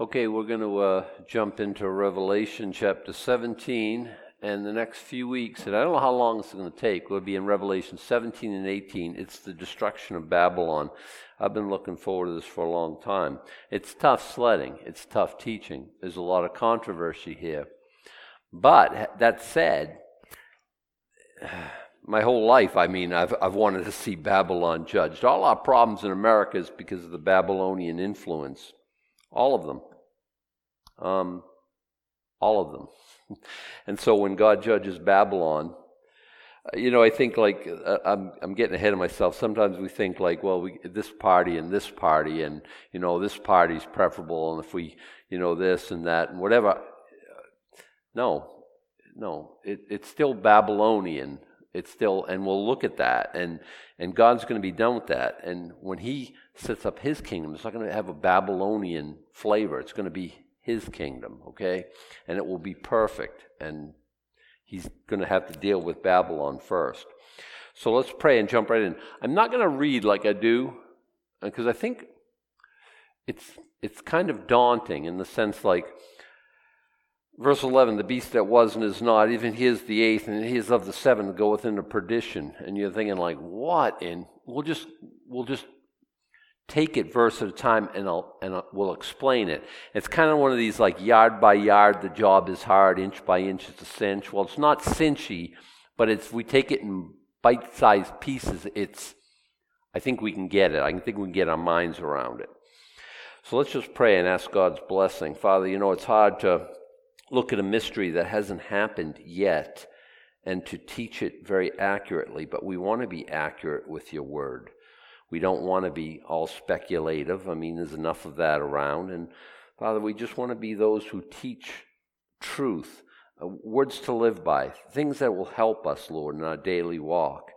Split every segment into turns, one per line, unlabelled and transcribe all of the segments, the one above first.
Okay, we're going to uh, jump into Revelation chapter 17 and the next few weeks, and I don't know how long it's going to take. We'll be in Revelation 17 and 18. It's the destruction of Babylon. I've been looking forward to this for a long time. It's tough sledding, it's tough teaching. There's a lot of controversy here. But that said, my whole life, I mean, I've, I've wanted to see Babylon judged. All our problems in America is because of the Babylonian influence. All of them. Um, all of them. and so when God judges Babylon, uh, you know, I think like uh, I'm I'm getting ahead of myself. Sometimes we think like, well, we this party and this party, and you know, this party's preferable, and if we, you know, this and that and whatever. No, no, it, it's still Babylonian. It's still, and we'll look at that, and and God's going to be done with that. And when He sets up His kingdom, it's not going to have a Babylonian flavor. It's going to be his kingdom, okay? And it will be perfect. And he's going to have to deal with Babylon first. So let's pray and jump right in. I'm not going to read like I do, uh, because I think it's, it's kind of daunting in the sense like, Verse 11, the beast that was and is not, even he is the eighth, and he is of the seven goeth into perdition. And you're thinking, like, what? And we'll just, we'll just take it verse at a time and, I'll, and I'll, we'll explain it. It's kind of one of these like yard by yard, the job is hard, inch by inch, it's a cinch. Well, it's not cinchy, but it's we take it in bite sized pieces. It's, I think we can get it. I think we can get our minds around it. So let's just pray and ask God's blessing. Father, you know, it's hard to look at a mystery that hasn't happened yet and to teach it very accurately, but we want to be accurate with your word. We don't want to be all speculative. I mean, there's enough of that around. And Father, we just want to be those who teach truth, uh, words to live by, things that will help us, Lord, in our daily walk.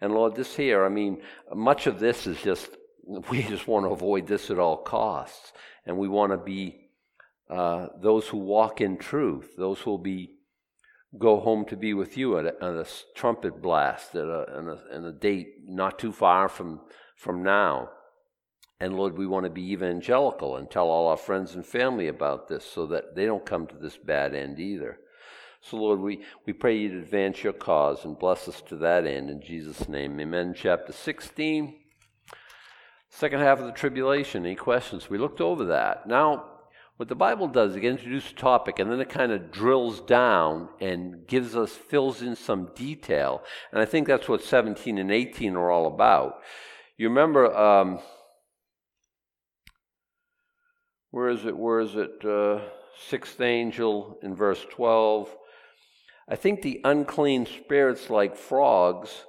And Lord, this here, I mean, much of this is just, we just want to avoid this at all costs. And we want to be uh, those who walk in truth, those who will be go home to be with you at a, at a trumpet blast at a, at a, at a date not too far from from now. And Lord, we want to be evangelical and tell all our friends and family about this so that they don't come to this bad end either. So, Lord, we, we pray you to advance your cause and bless us to that end. In Jesus' name, amen. Chapter 16, second half of the tribulation. Any questions? We looked over that. Now, what the Bible does, it introduces a topic and then it kind of drills down and gives us, fills in some detail. And I think that's what 17 and 18 are all about. You remember, um, where is it? Where is it? Uh, sixth angel in verse 12. I think the unclean spirits, like frogs,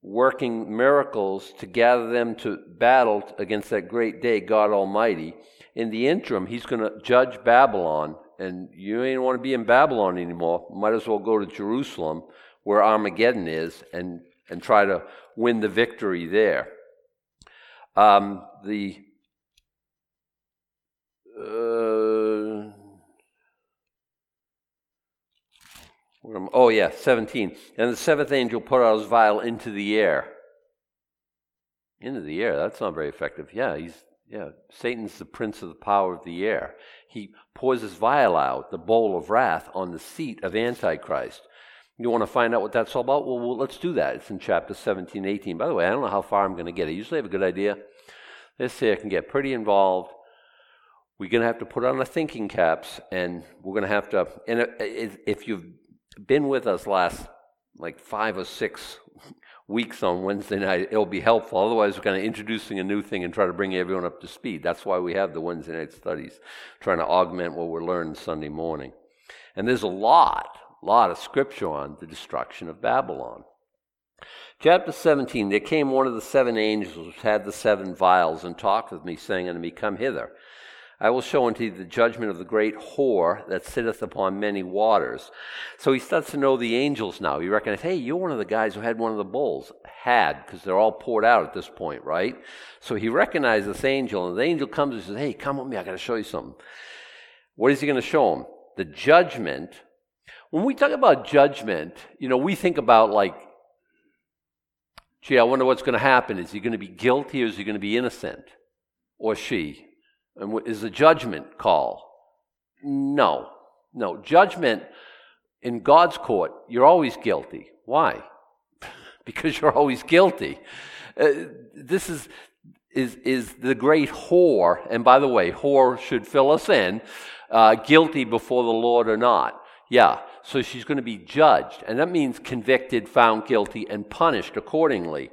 working miracles to gather them to battle against that great day, God Almighty. In the interim, He's going to judge Babylon, and you ain't want to be in Babylon anymore. Might as well go to Jerusalem, where Armageddon is, and, and try to win the victory there. Um, the uh, oh yeah, seventeen. And the seventh angel put out his vial into the air. Into the air. That's not very effective. Yeah, he's yeah. Satan's the prince of the power of the air. He pours his vial out, the bowl of wrath, on the seat of Antichrist. You want to find out what that's all about? Well, well, let's do that. It's in chapter 17, 18. By the way, I don't know how far I'm going to get. I usually have a good idea. This here can get pretty involved. We're going to have to put on the thinking caps, and we're going to have to. And if you've been with us last like five or six weeks on Wednesday night, it'll be helpful. Otherwise, we're kind of introducing a new thing and try to bring everyone up to speed. That's why we have the Wednesday night studies, trying to augment what we're learning Sunday morning. And there's a lot a lot of scripture on the destruction of Babylon. Chapter 17 There came one of the seven angels which had the seven vials and talked with me, saying unto me, Come hither. I will show unto thee the judgment of the great whore that sitteth upon many waters. So he starts to know the angels now. He recognizes, hey, you're one of the guys who had one of the bowls. Had, because they're all poured out at this point, right? So he recognizes this angel, and the angel comes and says, hey, come with me, I got to show you something. What is he going to show him? The judgment when we talk about judgment, you know, we think about like, gee, I wonder what's going to happen. Is he going to be guilty or is he going to be innocent? Or she? And is a judgment call? No. No. Judgment in God's court, you're always guilty. Why? because you're always guilty. Uh, this is, is, is the great whore, and by the way, whore should fill us in, uh, guilty before the Lord or not. Yeah, so she's going to be judged, and that means convicted, found guilty, and punished accordingly.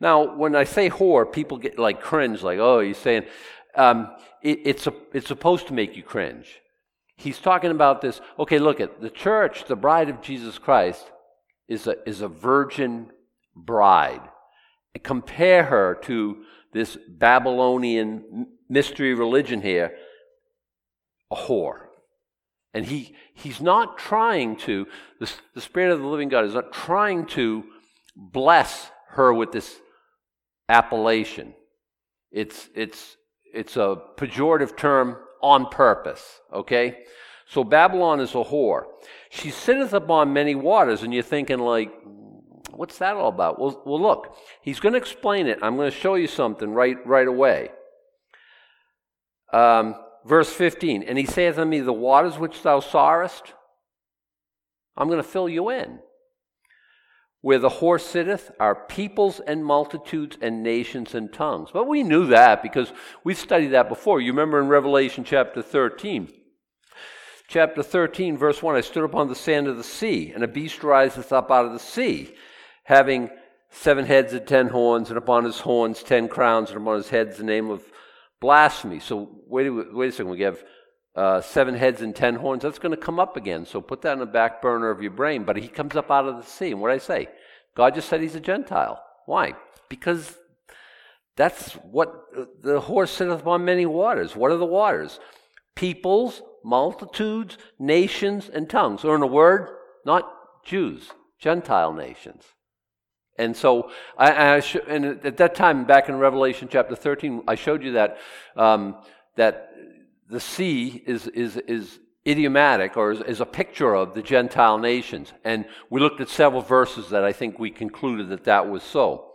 Now, when I say whore, people get like cringe, like, oh, you're saying, um, it, it's, a, it's supposed to make you cringe. He's talking about this. Okay, look at the church, the bride of Jesus Christ, is a, is a virgin bride. Compare her to this Babylonian mystery religion here, a whore. And he, he's not trying to, the, the Spirit of the living God is not trying to bless her with this appellation. It's, it's, it's a pejorative term on purpose, okay? So Babylon is a whore. She sitteth upon many waters, and you're thinking, like, what's that all about? Well, well look, he's going to explain it. I'm going to show you something right, right away. Um, verse 15, and he saith unto me, The waters which thou sawest, I'm going to fill you in. Where the horse sitteth are peoples and multitudes and nations and tongues. But we knew that because we've studied that before. You remember in Revelation chapter 13. Chapter 13, verse 1 I stood upon the sand of the sea, and a beast riseth up out of the sea, having seven heads and ten horns, and upon his horns ten crowns, and upon his heads the name of blasphemy. So wait, wait a second. We have uh, seven heads and ten horns. That's going to come up again. So put that in the back burner of your brain. But he comes up out of the sea. And what did I say? God just said he's a Gentile. Why? Because that's what the horse sitteth upon many waters. What are the waters? Peoples, multitudes, nations, and tongues. Or in a word, not Jews, Gentile nations. And so, I, I sh- and at that time, back in Revelation chapter 13, I showed you that, um, that the sea is, is, is idiomatic or is, is, a picture of the Gentile nations. And we looked at several verses that I think we concluded that that was so.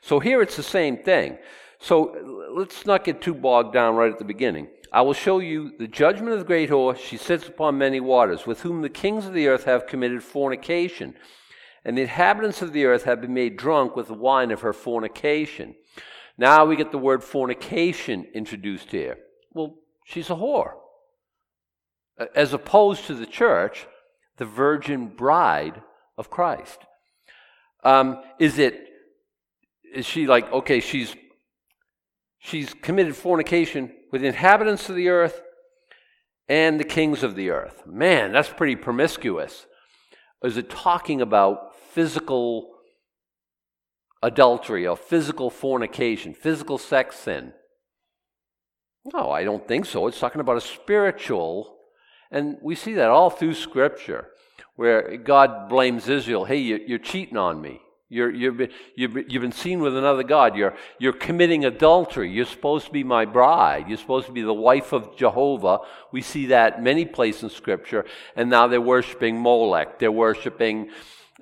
So here it's the same thing. So let's not get too bogged down right at the beginning. I will show you the judgment of the great whore. She sits upon many waters, with whom the kings of the earth have committed fornication and the inhabitants of the earth have been made drunk with the wine of her fornication. Now we get the word fornication introduced here. Well, she's a whore. As opposed to the church, the virgin bride of Christ. Um, is it, is she like, okay, she's, she's committed fornication with inhabitants of the earth and the kings of the earth. Man, that's pretty promiscuous. Is it talking about physical adultery or physical fornication, physical sex sin? No, I don't think so. It's talking about a spiritual, and we see that all through Scripture, where God blames Israel. Hey, you're cheating on me. You're, you've, been, you've, you've been seen with another God. You're, you're committing adultery. You're supposed to be my bride. You're supposed to be the wife of Jehovah. We see that many places in Scripture. And now they're worshiping Molech. They're worshiping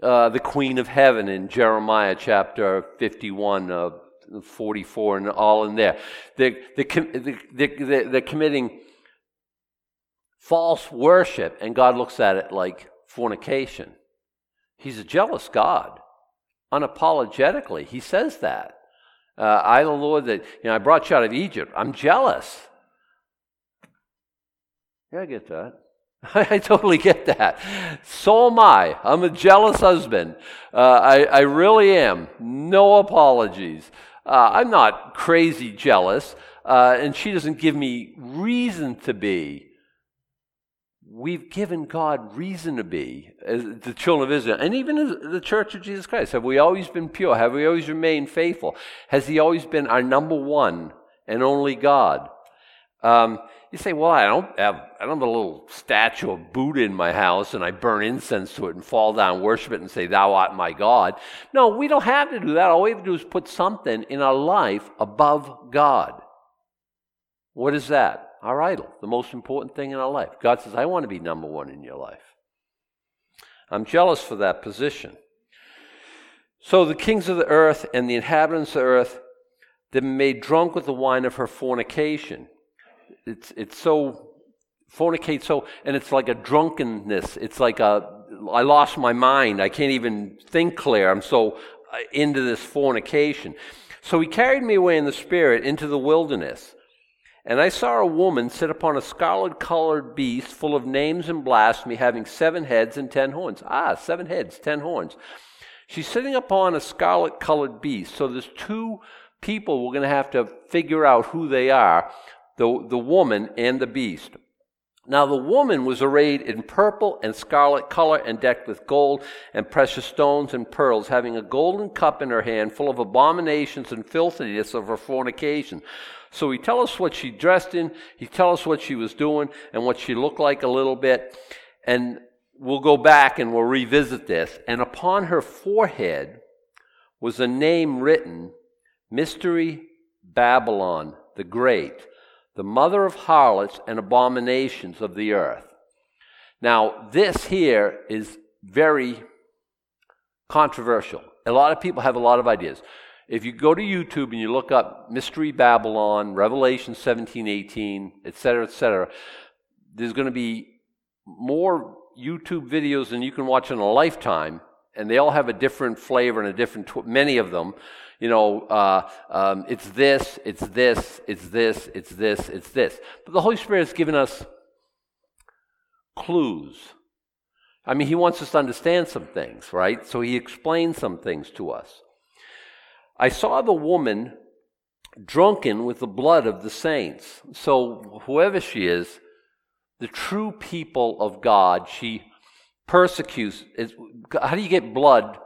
uh, the Queen of Heaven in Jeremiah chapter 51, uh, 44, and all in there. They're, they're, they're, they're committing false worship, and God looks at it like fornication. He's a jealous God, unapologetically. He says that. Uh, I, the Lord, that you know, I brought you out of Egypt. I'm jealous. Yeah, I get that. I totally get that. So am I. I'm a jealous husband. Uh, I, I, really am. No apologies. Uh, I'm not crazy jealous, uh, and she doesn't give me reason to be. We've given God reason to be, as the children of Israel, and even the church of Jesus Christ. Have we always been pure? Have we always remained faithful? Has He always been our number one and only God? Um, you say, well, I don't have I don't have a little statue of Buddha in my house and I burn incense to it and fall down, worship it, and say, Thou art my God. No, we don't have to do that. All we have to do is put something in our life above God. What is that? Our idol, the most important thing in our life. God says, I want to be number one in your life. I'm jealous for that position. So the kings of the earth and the inhabitants of the earth, they've made drunk with the wine of her fornication. It's, it's so, fornicate so, and it's like a drunkenness. It's like a, I lost my mind. I can't even think clear. I'm so uh, into this fornication. So he carried me away in the spirit into the wilderness. And I saw a woman sit upon a scarlet colored beast full of names and blasphemy, having seven heads and ten horns. Ah, seven heads, ten horns. She's sitting upon a scarlet colored beast. So there's two people we're going to have to figure out who they are the, the woman and the beast. Now the woman was arrayed in purple and scarlet color and decked with gold and precious stones and pearls, having a golden cup in her hand full of abominations and filthiness of her fornication. So he tell us what she dressed in, he tell us what she was doing and what she looked like a little bit. And we'll go back and we'll revisit this. And upon her forehead was a name written, Mystery Babylon the Great the mother of harlots and abominations of the earth. Now, this here is very controversial. A lot of people have a lot of ideas. If you go to YouTube and you look up Mystery Babylon, Revelation 17, 18, etc., etc., there's going to be more YouTube videos than you can watch in a lifetime, and they all have a different flavor and a different, tw- many of them you know, uh, um, it's this, it's this, it's this, it's this, it's this. But the Holy Spirit has given us clues. I mean, He wants us to understand some things, right? So He explains some things to us. I saw the woman drunken with the blood of the saints. So, whoever she is, the true people of God, she persecutes. How do you get blood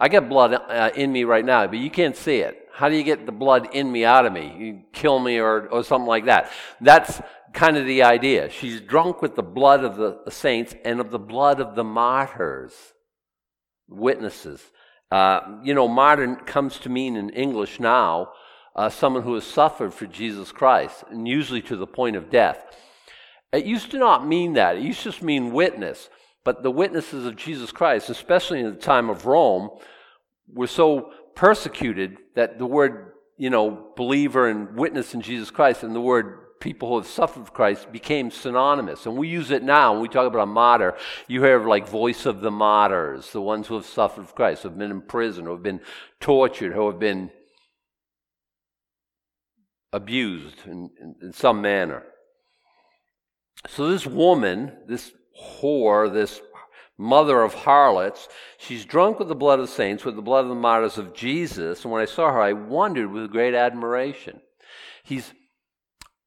I get blood uh, in me right now, but you can't see it. How do you get the blood in me out of me? You kill me or, or something like that. That's kind of the idea. She's drunk with the blood of the saints and of the blood of the martyrs, witnesses. Uh, you know, martyr comes to mean in English now uh, someone who has suffered for Jesus Christ, and usually to the point of death. It used to not mean that. It used to just mean witness. But the witnesses of Jesus Christ, especially in the time of Rome, were so persecuted that the word, you know, believer and witness in Jesus Christ and the word people who have suffered for Christ became synonymous. And we use it now when we talk about a martyr. You hear like voice of the martyrs, the ones who have suffered for Christ, who have been in prison, who have been tortured, who have been abused in, in, in some manner. So this woman, this whore, this mother of harlots. She's drunk with the blood of the saints, with the blood of the martyrs of Jesus. And when I saw her, I wondered with great admiration. He's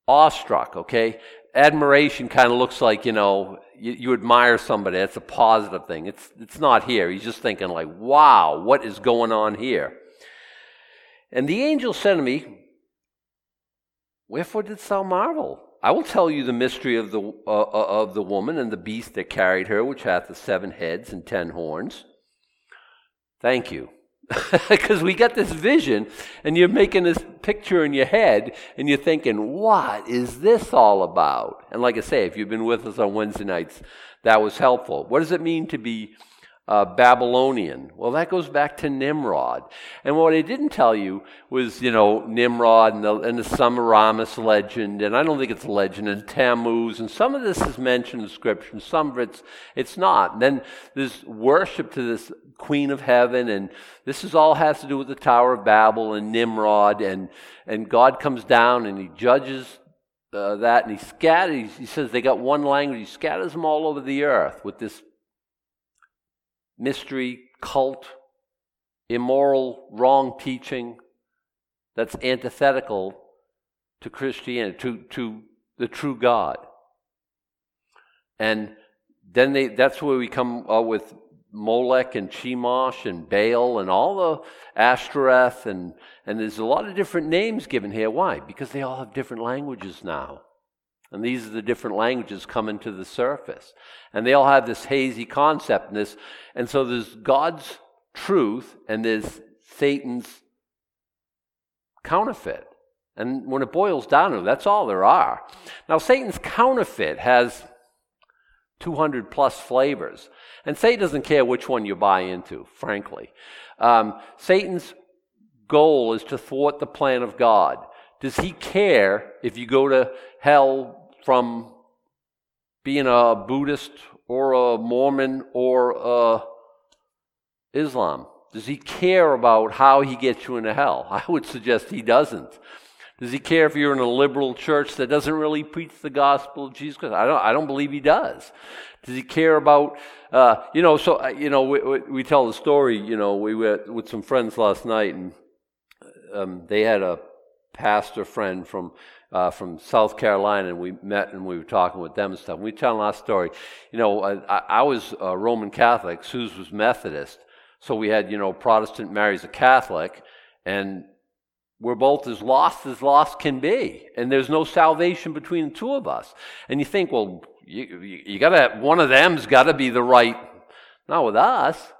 awestruck, okay? Admiration kind of looks like, you know, you, you, admire somebody. That's a positive thing. It's, it's not here. He's just thinking, like, wow, what is going on here? And the angel said to me, Wherefore didst thou marvel? I will tell you the mystery of the, uh, uh, of the woman and the beast that carried her, which hath the seven heads and ten horns. Thank you. Because we get this vision, and you're making this picture in your head, and you're thinking, what is this all about? And like I say, if you've been with us on Wednesday nights, that was helpful. What does it mean to be uh, Babylonian. Well, that goes back to Nimrod. And what I didn't tell you was, you know, Nimrod and the, and the Semiramis legend, and I don't think it's a legend, and Tammuz, and some of this is mentioned in Scripture, some of it's, it's not. And then there's worship to this Queen of Heaven, and this is all has to do with the Tower of Babel and Nimrod, and, and God comes down and he judges uh, that, and he scatters, he says they got one language, he scatters them all over the earth with this mystery, cult, immoral, wrong teaching that's antithetical to Christianity, to, to the true God. And then they, that's where we come uh, with Molech and Chemosh and Baal and all the Ashtoreth, and, and there's a lot of different names given here. Why? Because they all have different languages now. And these are the different languages coming to the surface. And they all have this hazy concept. And, this, and so there's God's truth and there's Satan's counterfeit. And when it boils down to it, that's all there are. Now, Satan's counterfeit has 200 plus flavors. And Satan doesn't care which one you buy into, frankly. Um, Satan's goal is to thwart the plan of God. Does he care if you go to hell from being a Buddhist or a Mormon or a Islam? Does he care about how he gets you into hell? I would suggest he doesn't. Does he care if you're in a liberal church that doesn't really preach the gospel of Jesus Christ? I don't, I don't believe he does. Does he care about, uh, you know, so, uh, you know, we, we, we, tell the story, you know, we were with some friends last night and um, they had a pastor friend from, uh, from South Carolina and we met and we were talking with them and stuff. And we tell our story. You know, I, I was a Roman Catholic, Suze was Methodist. So we had, you know, Protestant marries a Catholic, and we're both as lost as lost can be. And there's no salvation between the two of us. And you think, well, you, you, you gotta, one of them's gotta be the right, not with us.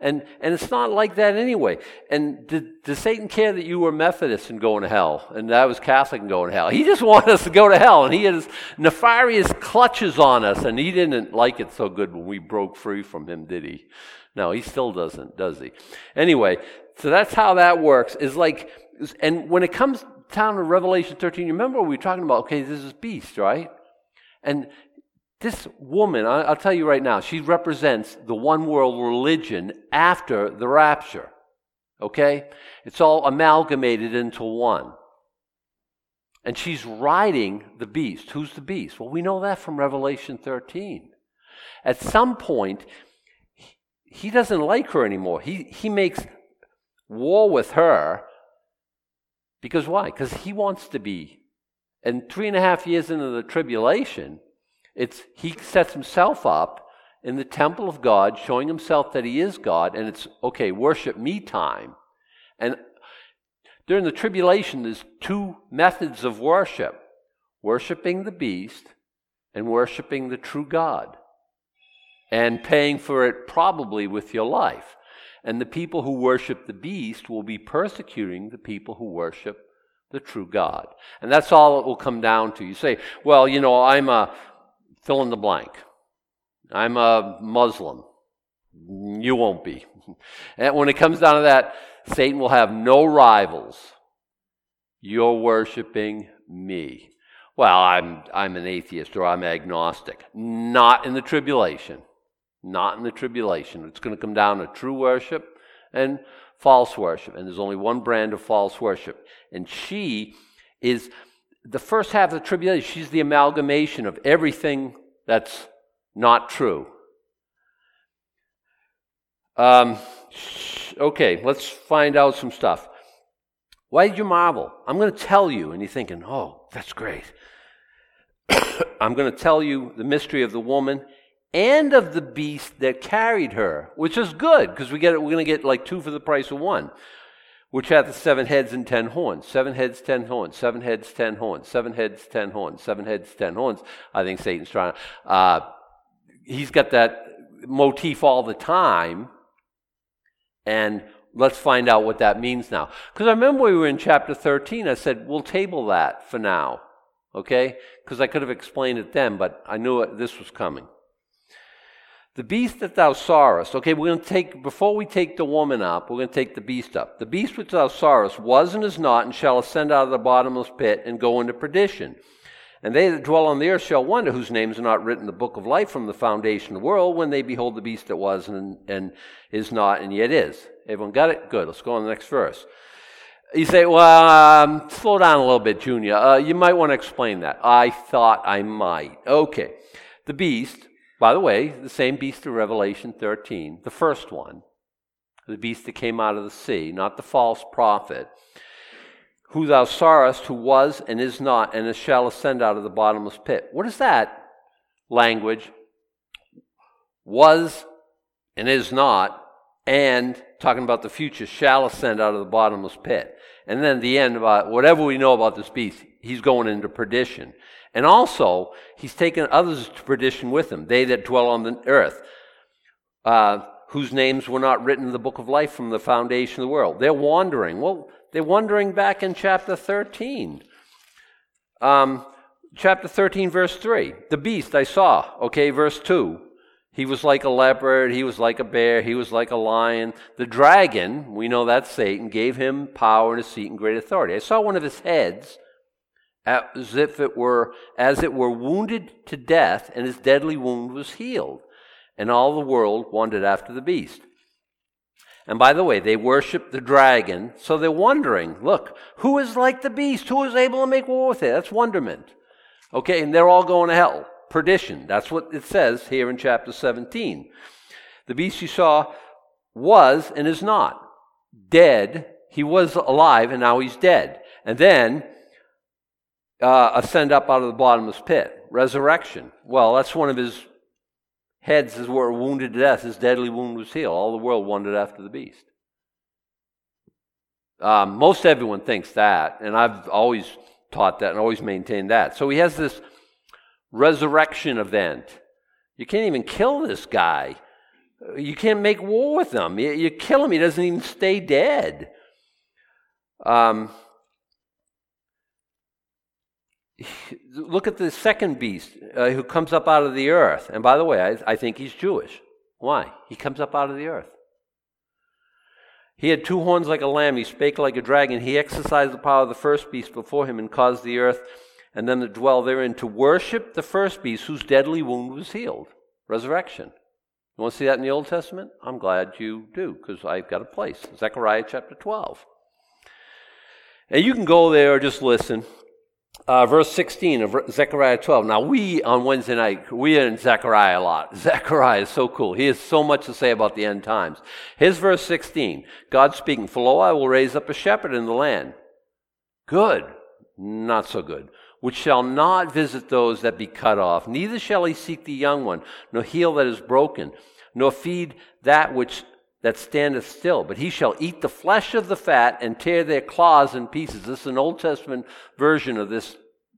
And, and it's not like that anyway. And did, did Satan care that you were Methodist and going to hell, and I was Catholic and going to hell? He just wanted us to go to hell, and he had his nefarious clutches on us, and he didn't like it so good when we broke free from him, did he? No, he still doesn't, does he? Anyway, so that's how that works. Is like, and when it comes down to Revelation 13, you remember we were talking about, okay, this is beast, right? And this woman, I'll tell you right now, she represents the one world religion after the rapture. Okay? It's all amalgamated into one. And she's riding the beast. Who's the beast? Well, we know that from Revelation 13. At some point, he doesn't like her anymore. He, he makes war with her because why? Because he wants to be. And three and a half years into the tribulation, it's he sets himself up in the temple of God, showing himself that he is God, and it's okay, worship me time. And during the tribulation, there's two methods of worship worshiping the beast and worshiping the true God and paying for it probably with your life. And the people who worship the beast will be persecuting the people who worship the true God. And that's all it will come down to. You say, well, you know, I'm a fill in the blank. I'm a Muslim. You won't be. And when it comes down to that, Satan will have no rivals. You're worshiping me. Well, I'm, I'm an atheist or I'm agnostic. Not in the tribulation not in the tribulation. It's going to come down to true worship and false worship. And there's only one brand of false worship. And she is the first half of the tribulation, she's the amalgamation of everything that's not true. Um, okay, let's find out some stuff. Why did you marvel? I'm going to tell you. And you're thinking, oh, that's great. I'm going to tell you the mystery of the woman and of the beast that carried her, which is good because we get we're going to get like two for the price of one, which hath the seven heads and ten horns, seven heads, ten horns, seven heads, ten horns, seven heads, ten horns, seven heads, ten horns. I think Satan's trying. to, Uh, he's got that motif all the time, and let's find out what that means now. Because I remember we were in chapter thirteen. I said we'll table that for now, okay? Because I could have explained it then, but I knew it, this was coming. The beast that thou sawest, okay, we're going to take, before we take the woman up, we're going to take the beast up. The beast which thou sawest was and is not, and shall ascend out of the bottomless pit and go into perdition. And they that dwell on the earth shall wonder whose names are not written in the book of life from the foundation of the world when they behold the beast that was and, and is not and yet is. Everyone got it? Good. Let's go on the next verse. You say, well, um, slow down a little bit, Junior. Uh, you might want to explain that. I thought I might. Okay. The beast by the way, the same beast of Revelation 13, the first one, the beast that came out of the sea, not the false prophet, who thou sawest, who was and is not, and shall ascend out of the bottomless pit. What is that language? Was and is not, and talking about the future, shall ascend out of the bottomless pit. And then the end about whatever we know about this beast, he's going into perdition. And also, he's taken others to perdition with him, they that dwell on the earth, uh, whose names were not written in the book of life from the foundation of the world. They're wandering. Well, they're wandering back in chapter 13. Um, chapter 13, verse 3. The beast I saw, okay, verse 2. He was like a leopard, he was like a bear, he was like a lion. The dragon, we know that's Satan, gave him power and a seat and great authority. I saw one of his heads as if it were as it were wounded to death, and his deadly wound was healed. And all the world wondered after the beast. And by the way, they worship the dragon, so they're wondering, look, who is like the beast? Who is able to make war with it? That's wonderment. Okay, and they're all going to hell. Perdition. That's what it says here in chapter 17. The beast you saw was and is not dead. He was alive and now he's dead. And then uh, ascend up out of the bottomless pit. Resurrection. Well, that's one of his heads is were wounded to death. His deadly wound was healed. All the world wondered after the beast. Um, most everyone thinks that, and I've always taught that and always maintained that. So he has this resurrection event. You can't even kill this guy. You can't make war with him. You, you kill him, he doesn't even stay dead. Um, look at the second beast uh, who comes up out of the earth. And by the way, I, I think he's Jewish. Why? He comes up out of the earth. He had two horns like a lamb. He spake like a dragon. He exercised the power of the first beast before him and caused the earth and them to dwell therein to worship the first beast whose deadly wound was healed. Resurrection. You want to see that in the Old Testament? I'm glad you do because I've got a place. Zechariah chapter 12. And you can go there or just listen. Uh, verse 16 of Zechariah 12. Now, we on Wednesday night, we are in Zechariah a lot. Zechariah is so cool. He has so much to say about the end times. Here's verse 16 God speaking, For lo, I will raise up a shepherd in the land. Good. Not so good. Which shall not visit those that be cut off, neither shall he seek the young one, nor heal that is broken, nor feed that which that standeth still, but he shall eat the flesh of the fat and tear their claws in pieces. This is an Old Testament version of this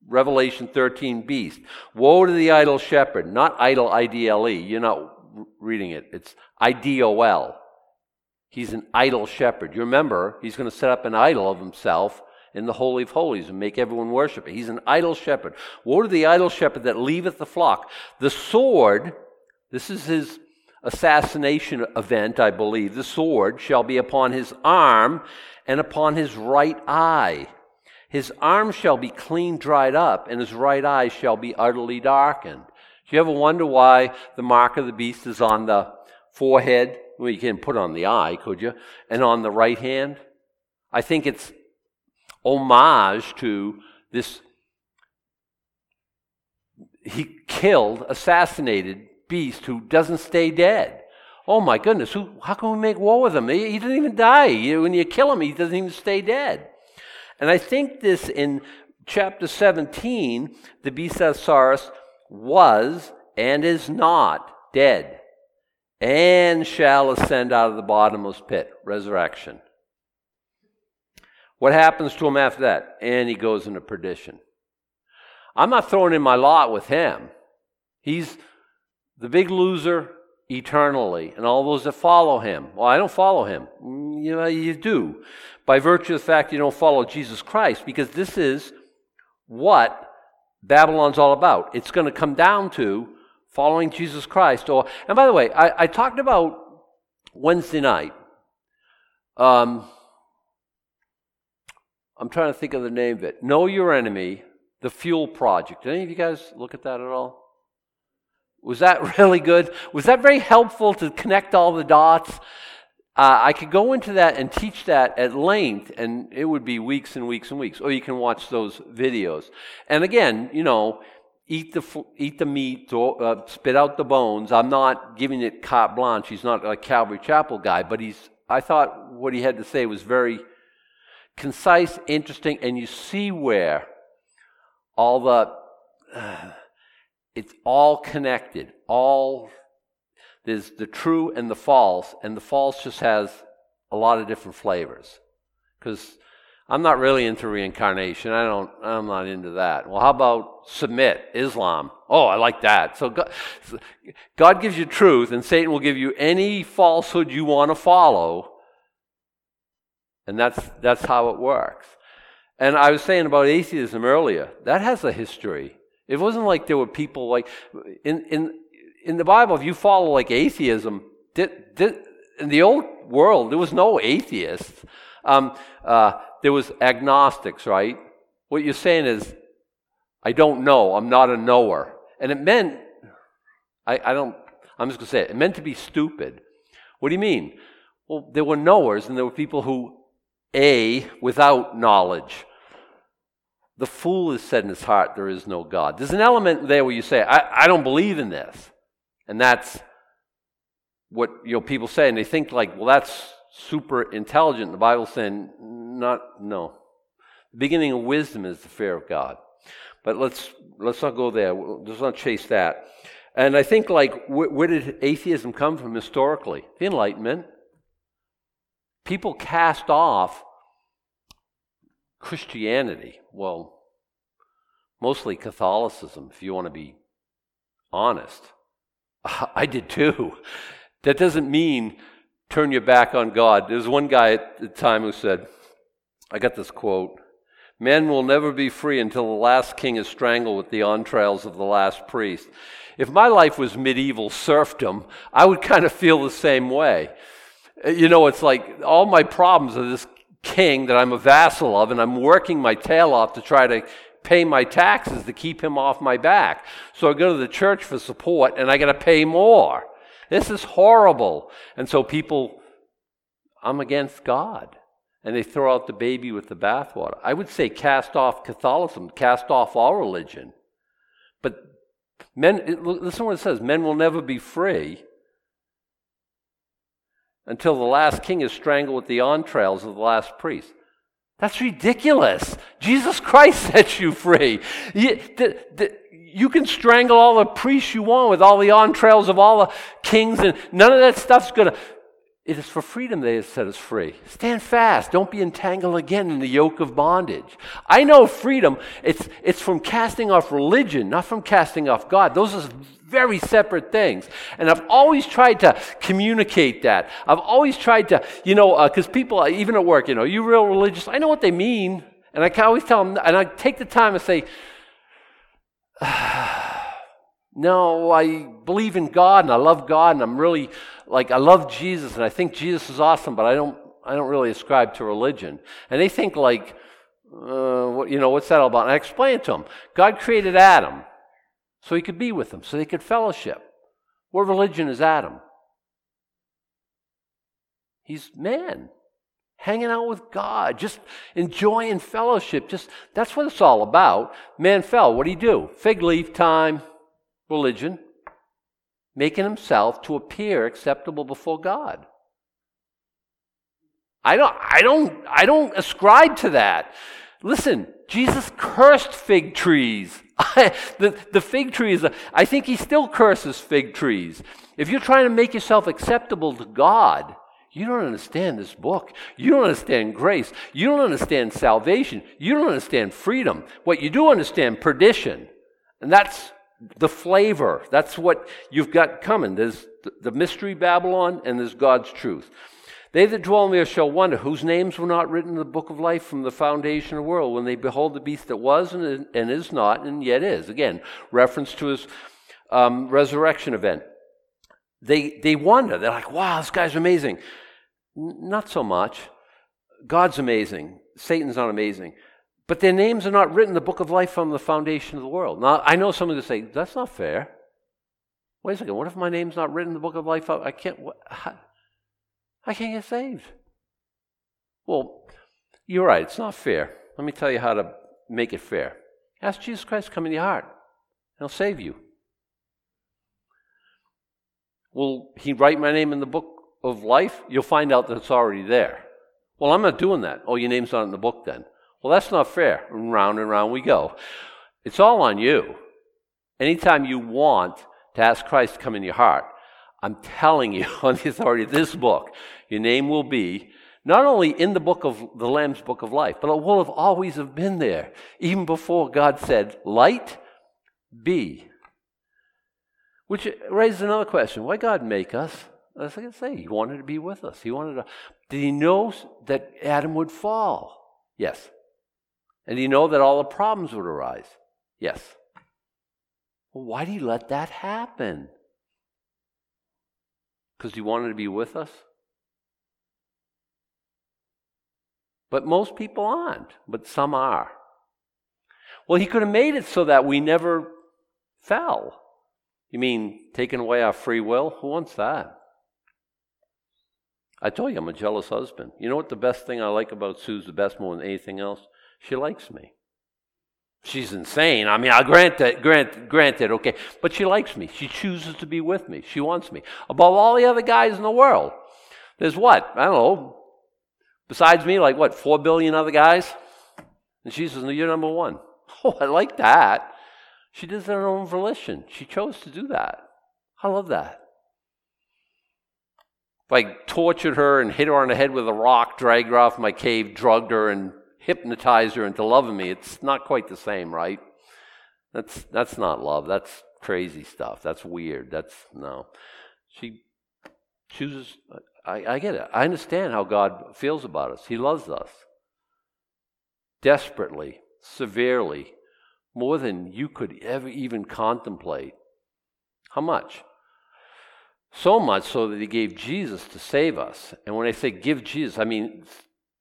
Revelation 13 beast. Woe to the idle shepherd, not idle I D L E. You're not reading it. It's I D O L. He's an idol shepherd. You remember, he's going to set up an idol of himself in the Holy of Holies and make everyone worship it. He's an idol shepherd. Woe to the idol shepherd that leaveth the flock. The sword, this is his assassination event, I believe, the sword shall be upon his arm and upon his right eye. His arm shall be clean dried up, and his right eye shall be utterly darkened. Do you ever wonder why the mark of the beast is on the forehead? Well, you can't put on the eye, could you? And on the right hand? I think it's homage to this. He killed, assassinated beast who doesn't stay dead. Oh my goodness, who, how can we make war with him? He, he doesn't even die. You, when you kill him, he doesn't even stay dead. And I think this in chapter 17, the beast Saurus was and is not dead, and shall ascend out of the bottomless pit. Resurrection. What happens to him after that? And he goes into perdition. I'm not throwing in my lot with him. He's the big loser eternally, and all those that follow him. Well, I don't follow him. Mm, you know, you do. By virtue of the fact you don't follow Jesus Christ, because this is what Babylon's all about. It's going to come down to following Jesus Christ. Or, and by the way, I, I talked about Wednesday night. Um, I'm trying to think of the name of it. Know Your Enemy, the Fuel Project. Any of you guys look at that at all? Was that really good? Was that very helpful to connect all the dots? Uh, I could go into that and teach that at length, and it would be weeks and weeks and weeks. Or you can watch those videos. And again, you know, eat the eat the meat, uh, spit out the bones. I'm not giving it carte blanche. He's not a Calvary Chapel guy, but he's. I thought what he had to say was very concise, interesting, and you see where all the. Uh, it's all connected. All there's the true and the false, and the false just has a lot of different flavors. Because I'm not really into reincarnation. I don't. I'm not into that. Well, how about submit Islam? Oh, I like that. So God, God gives you truth, and Satan will give you any falsehood you want to follow, and that's that's how it works. And I was saying about atheism earlier. That has a history. It wasn't like there were people like in in in the Bible. If you follow like atheism, did, did, in the old world there was no atheists. Um, uh, there was agnostics, right? What you're saying is I don't know. I'm not a knower. And it meant, I, I don't, I'm just to say it, it meant to be stupid. What do you mean? Well, there were knowers and there were people who, A, without knowledge. The fool has said in his heart, There is no God. There's an element there where you say, I, I don't believe in this. And that's what you know people say, and they think like, well, that's super intelligent. The Bible's saying, not no. The beginning of wisdom is the fear of God. But let's let's not go there. Let's not chase that. And I think like where, where did atheism come from historically? The Enlightenment. People cast off Christianity. Well, mostly Catholicism, if you want to be honest. I did too. That doesn't mean turn your back on God. There's one guy at the time who said, I got this quote Men will never be free until the last king is strangled with the entrails of the last priest. If my life was medieval serfdom, I would kind of feel the same way. You know, it's like all my problems are this king that I'm a vassal of, and I'm working my tail off to try to pay my taxes to keep him off my back. So I go to the church for support, and I got to pay more. This is horrible. And so people, I'm against God. And they throw out the baby with the bathwater. I would say cast off Catholicism, cast off all religion. But men, listen to what it says men will never be free until the last king is strangled with the entrails of the last priest. That's ridiculous. Jesus Christ sets you free. You, the, the, you can strangle all the priests you want with all the entrails of all the kings, and none of that stuff's going to. It is for freedom they have set us free. Stand fast. Don't be entangled again in the yoke of bondage. I know freedom, it's, it's from casting off religion, not from casting off God. Those are very separate things. And I've always tried to communicate that. I've always tried to, you know, because uh, people, even at work, you know, you real religious? I know what they mean. And I can always tell them, and I take the time and say, no, I believe in God and I love God and I'm really like I love Jesus and I think Jesus is awesome, but I don't I don't really ascribe to religion. And they think like, uh, what, you know, what's that all about? And I explain it to them. God created Adam so he could be with them, so they could fellowship. What religion is Adam? He's man, hanging out with God, just enjoying fellowship. Just that's what it's all about. Man fell. What do he do? Fig leaf time religion, making himself to appear acceptable before God. I don't, I don't, I don't ascribe to that. Listen, Jesus cursed fig trees. the, the fig tree is, a, I think he still curses fig trees. If you're trying to make yourself acceptable to God, you don't understand this book. You don't understand grace. You don't understand salvation. You don't understand freedom. What you do understand, perdition. And that's the flavor. That's what you've got coming. There's the mystery Babylon and there's God's truth. They that dwell in there shall wonder, whose names were not written in the book of life from the foundation of the world, when they behold the beast that was and, and is not and yet is. Again, reference to his um, resurrection event. They, they wonder. They're like, wow, this guy's amazing. N- not so much. God's amazing. Satan's not amazing. But their names are not written in the book of life from the foundation of the world. Now, I know some of you say, that's not fair. Wait a second, what if my name's not written in the book of life? I can't, what, I can't get saved. Well, you're right, it's not fair. Let me tell you how to make it fair. Ask Jesus Christ to come in your heart, He'll save you. Will He write my name in the book of life? You'll find out that it's already there. Well, I'm not doing that. Oh, your name's not in the book then. Well, that's not fair. And round and round we go. It's all on you. Anytime you want to ask Christ to come in your heart, I'm telling you on the authority of this book, your name will be not only in the book of the Lamb's book of life, but it will have always have been there, even before God said, Light be. Which raises another question. Why God make us? As I say, He wanted to be with us. He wanted to. Did He know that Adam would fall? Yes. And you know that all the problems would arise? Yes. Well, why did he let that happen? Because he wanted to be with us? But most people aren't, but some are. Well, he could have made it so that we never fell. You mean taking away our free will? Who wants that? I told you I'm a jealous husband. You know what the best thing I like about Sue's the best more than anything else? She likes me. She's insane. I mean, I grant that, grant, granted, okay, but she likes me. She chooses to be with me. She wants me above all the other guys in the world. There's what I don't know. Besides me, like what four billion other guys, and she says, "No, you're number one." Oh, I like that. She does it on her own volition. She chose to do that. I love that. I tortured her and hit her on the head with a rock, dragged her off my cave, drugged her, and hypnotize her into loving me, it's not quite the same, right? That's that's not love. That's crazy stuff. That's weird. That's no. She chooses. I, I get it. I understand how God feels about us. He loves us desperately, severely, more than you could ever even contemplate. How much? So much so that he gave Jesus to save us. And when I say give Jesus, I mean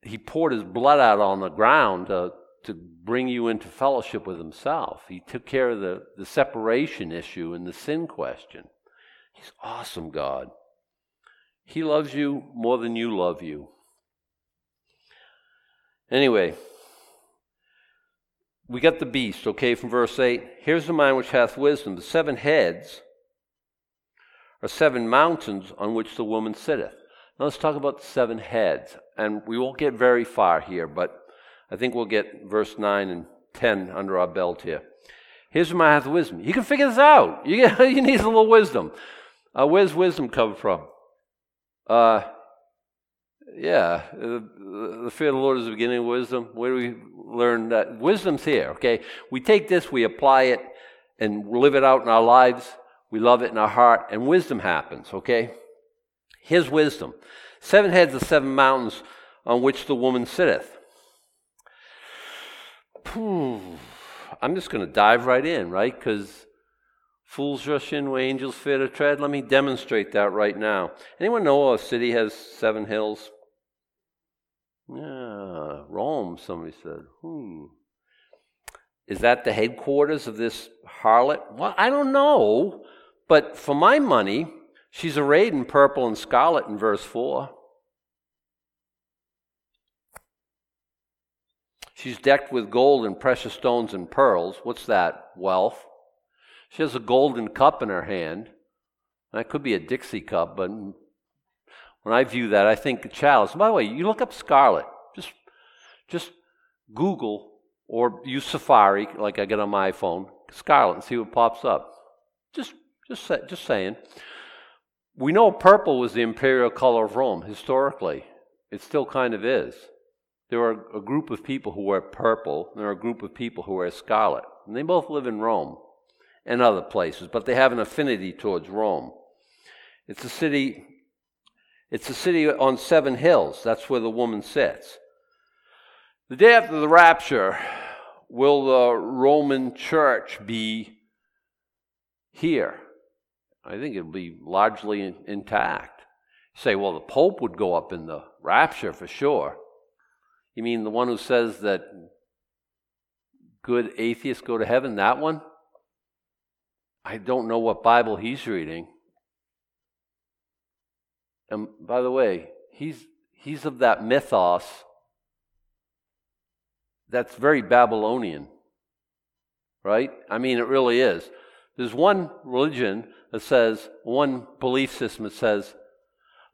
he poured his blood out on the ground to, to bring you into fellowship with himself. He took care of the, the separation issue and the sin question. He's awesome, God. He loves you more than you love you. Anyway, we got the beast, okay, from verse 8. Here's the mind which hath wisdom. The seven heads are seven mountains on which the woman sitteth. Now let's talk about the seven heads. And we won't get very far here, but I think we'll get verse 9 and 10 under our belt here. Here's where I have wisdom. You can figure this out. You, get, you need a little wisdom. Uh, where's wisdom come from? Uh, yeah, the, the fear of the Lord is the beginning of wisdom. Where do we learn that? Wisdom's here, okay? We take this, we apply it, and live it out in our lives. We love it in our heart, and wisdom happens, okay? his wisdom. Seven heads of seven mountains on which the woman sitteth. I'm just going to dive right in, right? Because fools rush in where angels fear to tread. Let me demonstrate that right now. Anyone know a city has seven hills? Yeah, Rome, somebody said. Hmm. Is that the headquarters of this harlot? Well, I don't know. But for my money, She's arrayed in purple and scarlet in verse 4. She's decked with gold and precious stones and pearls. What's that? Wealth. She has a golden cup in her hand. That could be a Dixie cup, but when I view that, I think chalice. By the way, you look up scarlet. Just, just Google or use Safari, like I get on my iPhone, scarlet, and see what pops up. Just, just, just saying. We know purple was the imperial color of Rome historically. It still kind of is. There are a group of people who wear purple, and there are a group of people who wear scarlet. And they both live in Rome and other places, but they have an affinity towards Rome. It's a city it's a city on seven hills. That's where the woman sits. The day after the rapture, will the Roman church be here? I think it'll be largely intact. You say, well, the Pope would go up in the rapture for sure. You mean the one who says that good atheists go to heaven? That one? I don't know what Bible he's reading. And by the way, he's, he's of that mythos that's very Babylonian, right? I mean, it really is. There's one religion that says, one belief system that says,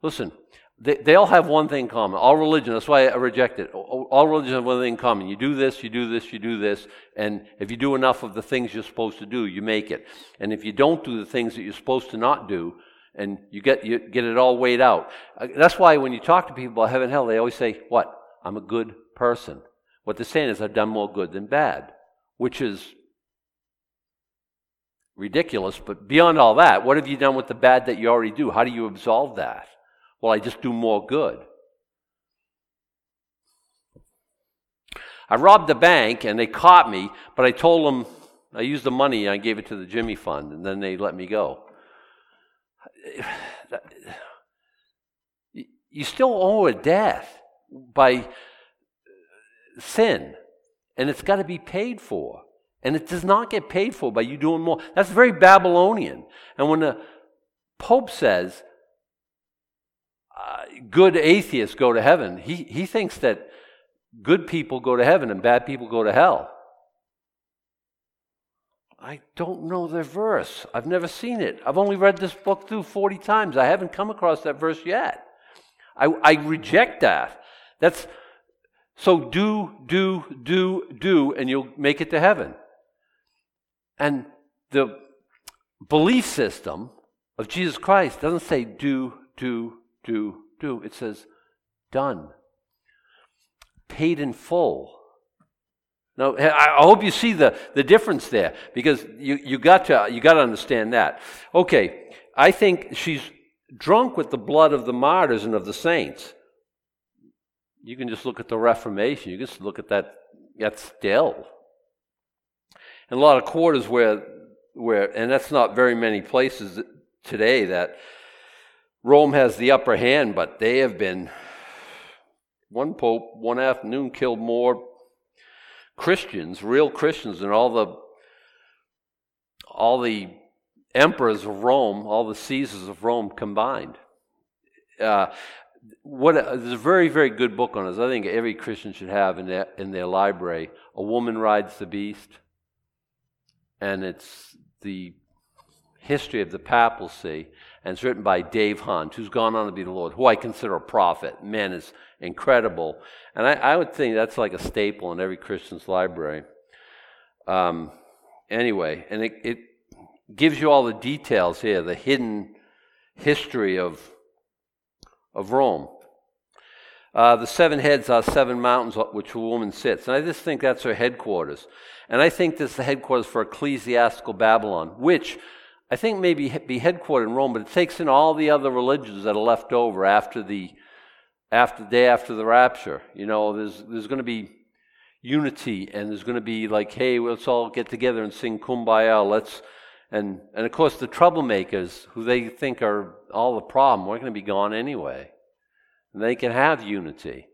listen, they, they all have one thing in common. All religion, that's why I reject it. All religion have one thing in common. You do this, you do this, you do this, and if you do enough of the things you're supposed to do, you make it. And if you don't do the things that you're supposed to not do, and you get, you get it all weighed out. Uh, that's why when you talk to people about heaven and hell, they always say, What? I'm a good person. What they're saying is, I've done more good than bad, which is ridiculous. But beyond all that, what have you done with the bad that you already do? How do you absolve that? Well, I just do more good. I robbed the bank and they caught me, but I told them I used the money and I gave it to the Jimmy Fund, and then they let me go. You still owe a debt by sin, and it's got to be paid for. And it does not get paid for by you doing more. That's very Babylonian. And when the Pope says uh, good atheists go to heaven, he, he thinks that good people go to heaven and bad people go to hell. I don't know the verse. I've never seen it. I've only read this book through 40 times. I haven't come across that verse yet. I, I reject that. That's so do, do, do, do, and you'll make it to heaven. And the belief system of Jesus Christ doesn't say do, do, do, do. It says done. Paid in full. Now, I hope you see the, the difference there because you, you, got to, you got to understand that. Okay, I think she's drunk with the blood of the martyrs and of the saints. You can just look at the Reformation. You can just look at that, that still. And a lot of quarters where, where, and that's not very many places today that Rome has the upper hand, but they have been, one pope, one afternoon killed more Christians, real Christians, than all the all the emperors of Rome, all the Caesars of Rome combined. Uh, what a, there's a very very good book on this. I think every Christian should have in their in their library. A woman rides the beast, and it's the history of the papacy, and it's written by Dave Hunt, who's gone on to be the Lord, who I consider a prophet. Man is incredible. And I, I would think that's like a staple in every Christian's library. Um, anyway, and it, it gives you all the details here, the hidden history of, of Rome. Uh, the seven heads are seven mountains which a woman sits. And I just think that's her headquarters. And I think this is the headquarters for ecclesiastical Babylon, which I think may be, be headquartered in Rome, but it takes in all the other religions that are left over after the after the day after the rapture. You know, there's there's going to be unity, and there's going to be like, hey, let's all get together and sing Kumbaya. Let's and and of course the troublemakers who they think are all the problem, we're going to be gone anyway, and they can have unity.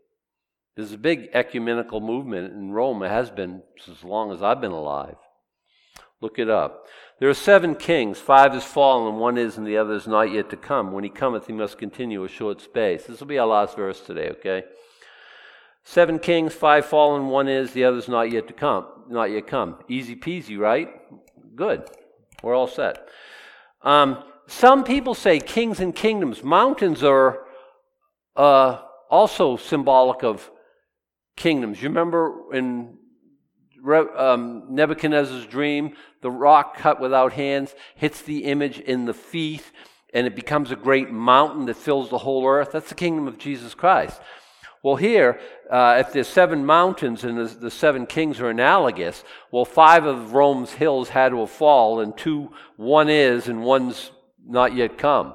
There's a big ecumenical movement in Rome. It has been as long as I've been alive. Look it up. There are seven kings, five is fallen, one is, and the other is not yet to come. When he cometh, he must continue a short space. This will be our last verse today, okay? Seven kings, five fallen, one is, the other is not yet to come. Not yet come. Easy peasy, right? Good. We're all set. Um, some people say kings and kingdoms. Mountains are uh, also symbolic of kingdoms. You remember in um, Nebuchadnezzar's dream, the rock cut without hands hits the image in the feet, and it becomes a great mountain that fills the whole earth. That's the kingdom of Jesus Christ. Well, here, uh, if there's seven mountains and the, the, seven kings are analogous, well, five of Rome's hills had to fallen, and two, one is, and one's not yet come.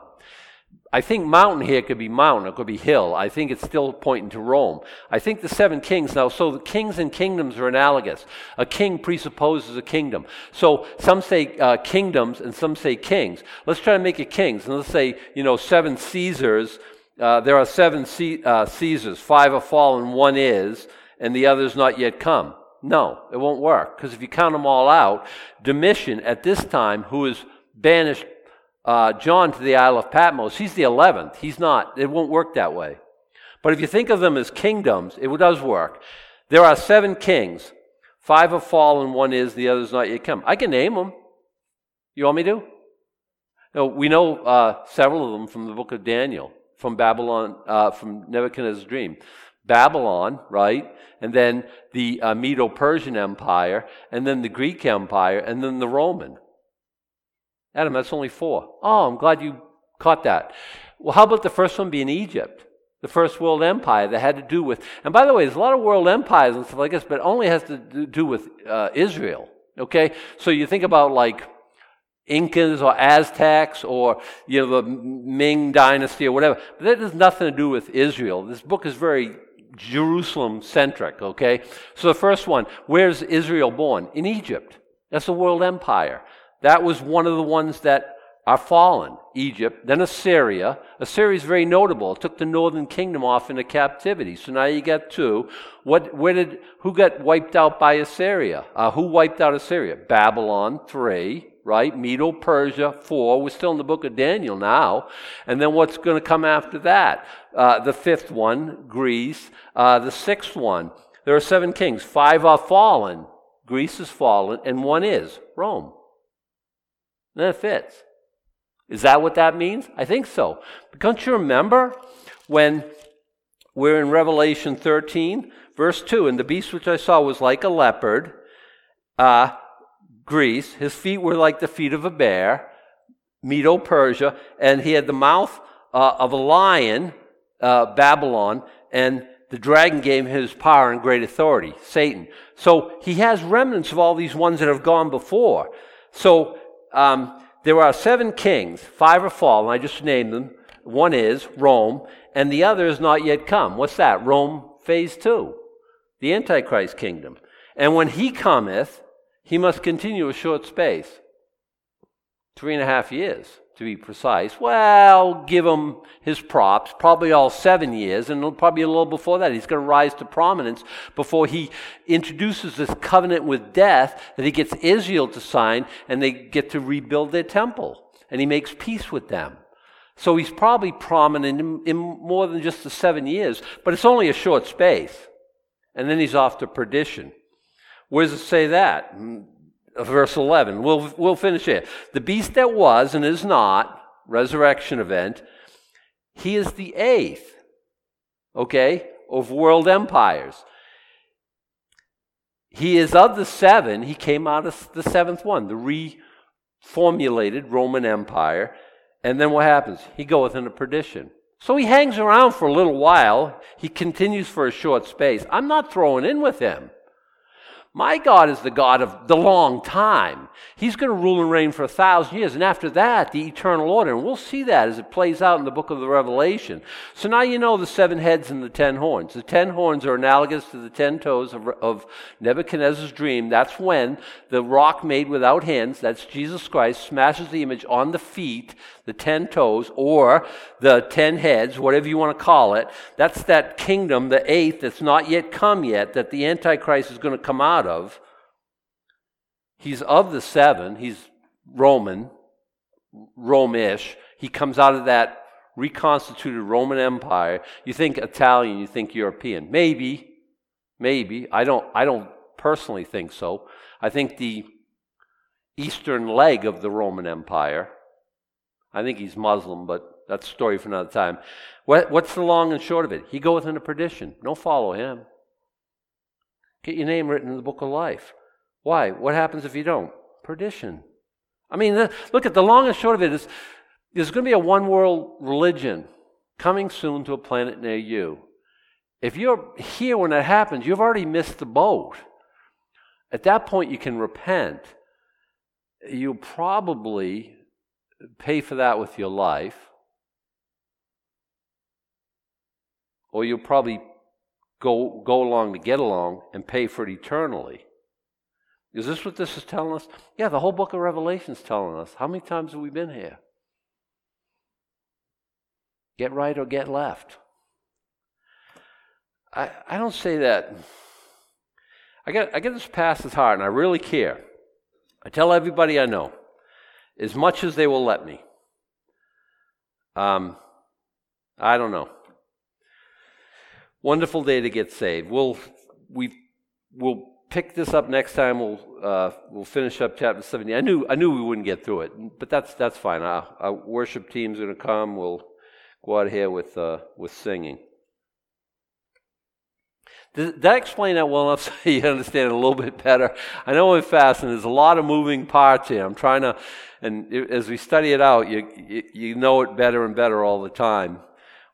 I think mountain here could be mountain, it could be hill. I think it's still pointing to Rome. I think the seven kings, now, so the kings and kingdoms are analogous. A king presupposes a kingdom. So some say uh, kingdoms and some say kings. Let's try to make it kings. And let's say, you know, seven Caesars. Uh, there are seven C- uh, Caesars. Five have fallen, one is, and the other's not yet come. No, it won't work. Because if you count them all out, Domitian at this time, who is banished uh, John to the Isle of Patmos, he's the 11th. He's not. It won't work that way. But if you think of them as kingdoms, it does work. There are seven kings. Five have fallen, one is, the other's not yet come. I can name them. You want me to? No, we know uh, several of them from the book of Daniel, from Babylon, uh, from Nebuchadnezzar's dream. Babylon, right? And then the uh, Medo Persian Empire, and then the Greek Empire, and then the Roman. Adam, that's only four. Oh, I'm glad you caught that. Well, how about the first one being Egypt? The first world empire that had to do with, and by the way, there's a lot of world empires and stuff like this, but it only has to do with uh, Israel. Okay? So you think about like Incas or Aztecs or you know the Ming dynasty or whatever. But that has nothing to do with Israel. This book is very Jerusalem centric, okay? So the first one, where's Israel born? In Egypt. That's a world empire. That was one of the ones that are fallen. Egypt, then Assyria. Assyria is very notable. It took the northern kingdom off into captivity. So now you got two. What, where did, who got wiped out by Assyria? Uh, who wiped out Assyria? Babylon, three, right? Medo Persia, four. We're still in the book of Daniel now. And then what's going to come after that? Uh, the fifth one, Greece. Uh, the sixth one, there are seven kings. Five are fallen. Greece is fallen, and one is Rome. And it fits. Is that what that means? I think so. But don't you remember when we're in Revelation 13, verse 2, and the beast which I saw was like a leopard, uh, Greece. His feet were like the feet of a bear, Medo Persia, and he had the mouth uh, of a lion, uh, Babylon, and the dragon gave him his power and great authority, Satan. So he has remnants of all these ones that have gone before. So um, there are seven kings, five are fallen, I just named them. One is Rome, and the other is not yet come. What's that? Rome phase two, the Antichrist kingdom. And when he cometh, he must continue a short space, three and a half years to be precise. Well, give him his props, probably all seven years, and probably a little before that. He's going to rise to prominence before he introduces this covenant with death that he gets Israel to sign, and they get to rebuild their temple, and he makes peace with them. So he's probably prominent in, in more than just the seven years, but it's only a short space. And then he's off to perdition. Where does it say that? Hmm, verse 11. We'll, we'll finish here. The beast that was and is not, resurrection event, he is the eighth, okay, of world empires. He is of the seven, he came out of the seventh one, the reformulated Roman Empire. And then what happens? He goeth into perdition. So he hangs around for a little while. He continues for a short space. I'm not throwing in with him. My God is the God of the long time. He's going to rule and reign for a thousand years. And after that, the eternal order. And we'll see that as it plays out in the book of the Revelation. So now you know the seven heads and the ten horns. The ten horns are analogous to the ten toes of, of Nebuchadnezzar's dream. That's when the rock made without hands, that's Jesus Christ, smashes the image on the feet the ten toes, or the ten heads, whatever you want to call it. That's that kingdom, the eighth, that's not yet come yet, that the Antichrist is going to come out of. He's of the seven, he's Roman, Romish. He comes out of that reconstituted Roman Empire. You think Italian, you think European. Maybe, maybe. I don't, I don't personally think so. I think the eastern leg of the Roman Empire I think he's Muslim, but that's a story for another time. What, what's the long and short of it? He goeth into perdition. Don't follow him. Get your name written in the book of life. Why? What happens if you don't? Perdition. I mean, the, look at the long and short of it is there's going to be a one world religion coming soon to a planet near you. If you're here when that happens, you've already missed the boat. At that point, you can repent. You'll probably pay for that with your life, or you'll probably go, go along to get along and pay for it eternally. Is this what this is telling us? Yeah, the whole book of Revelation is telling us. How many times have we been here? Get right or get left. I, I don't say that. I get, I get this past his heart, and I really care. I tell everybody I know as much as they will let me. Um, I don't know. Wonderful day to get saved. We'll we we'll pick this up next time. We'll uh, we'll finish up chapter seventy. I knew I knew we wouldn't get through it, but that's that's fine. Our, our worship team's going to come. We'll go out here with uh, with singing. Does that explain that well enough so you understand it a little bit better? I know I'm fast and there's a lot of moving parts here. I'm trying to, and as we study it out, you, you, you know it better and better all the time.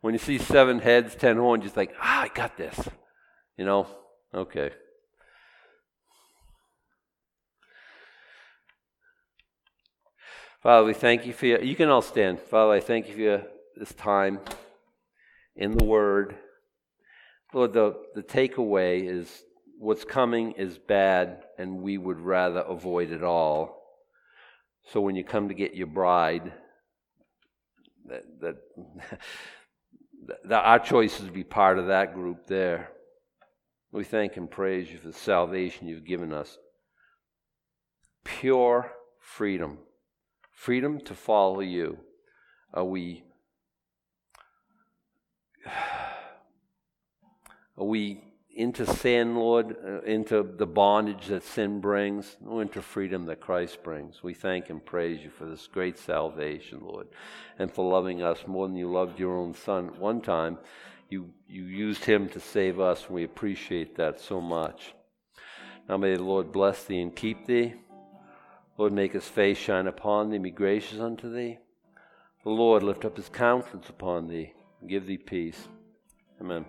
When you see seven heads, ten horns, you're like, ah, I got this. You know? Okay. Father, we thank you for your, you can all stand. Father, I thank you for your, this time in the Word. Lord, the, the takeaway is what's coming is bad, and we would rather avoid it all. So when you come to get your bride, that, that, that our choice is to be part of that group there. We thank and praise you for the salvation you've given us. Pure freedom, freedom to follow you. Are we are we into sin, Lord, uh, into the bondage that sin brings, or into freedom that Christ brings. We thank and praise you for this great salvation, Lord, and for loving us more than you loved your own Son. One time, you, you used him to save us, and we appreciate that so much. Now may the Lord bless thee and keep thee. Lord, make his face shine upon thee and be gracious unto thee. The Lord lift up his countenance upon thee and give thee peace. Amen.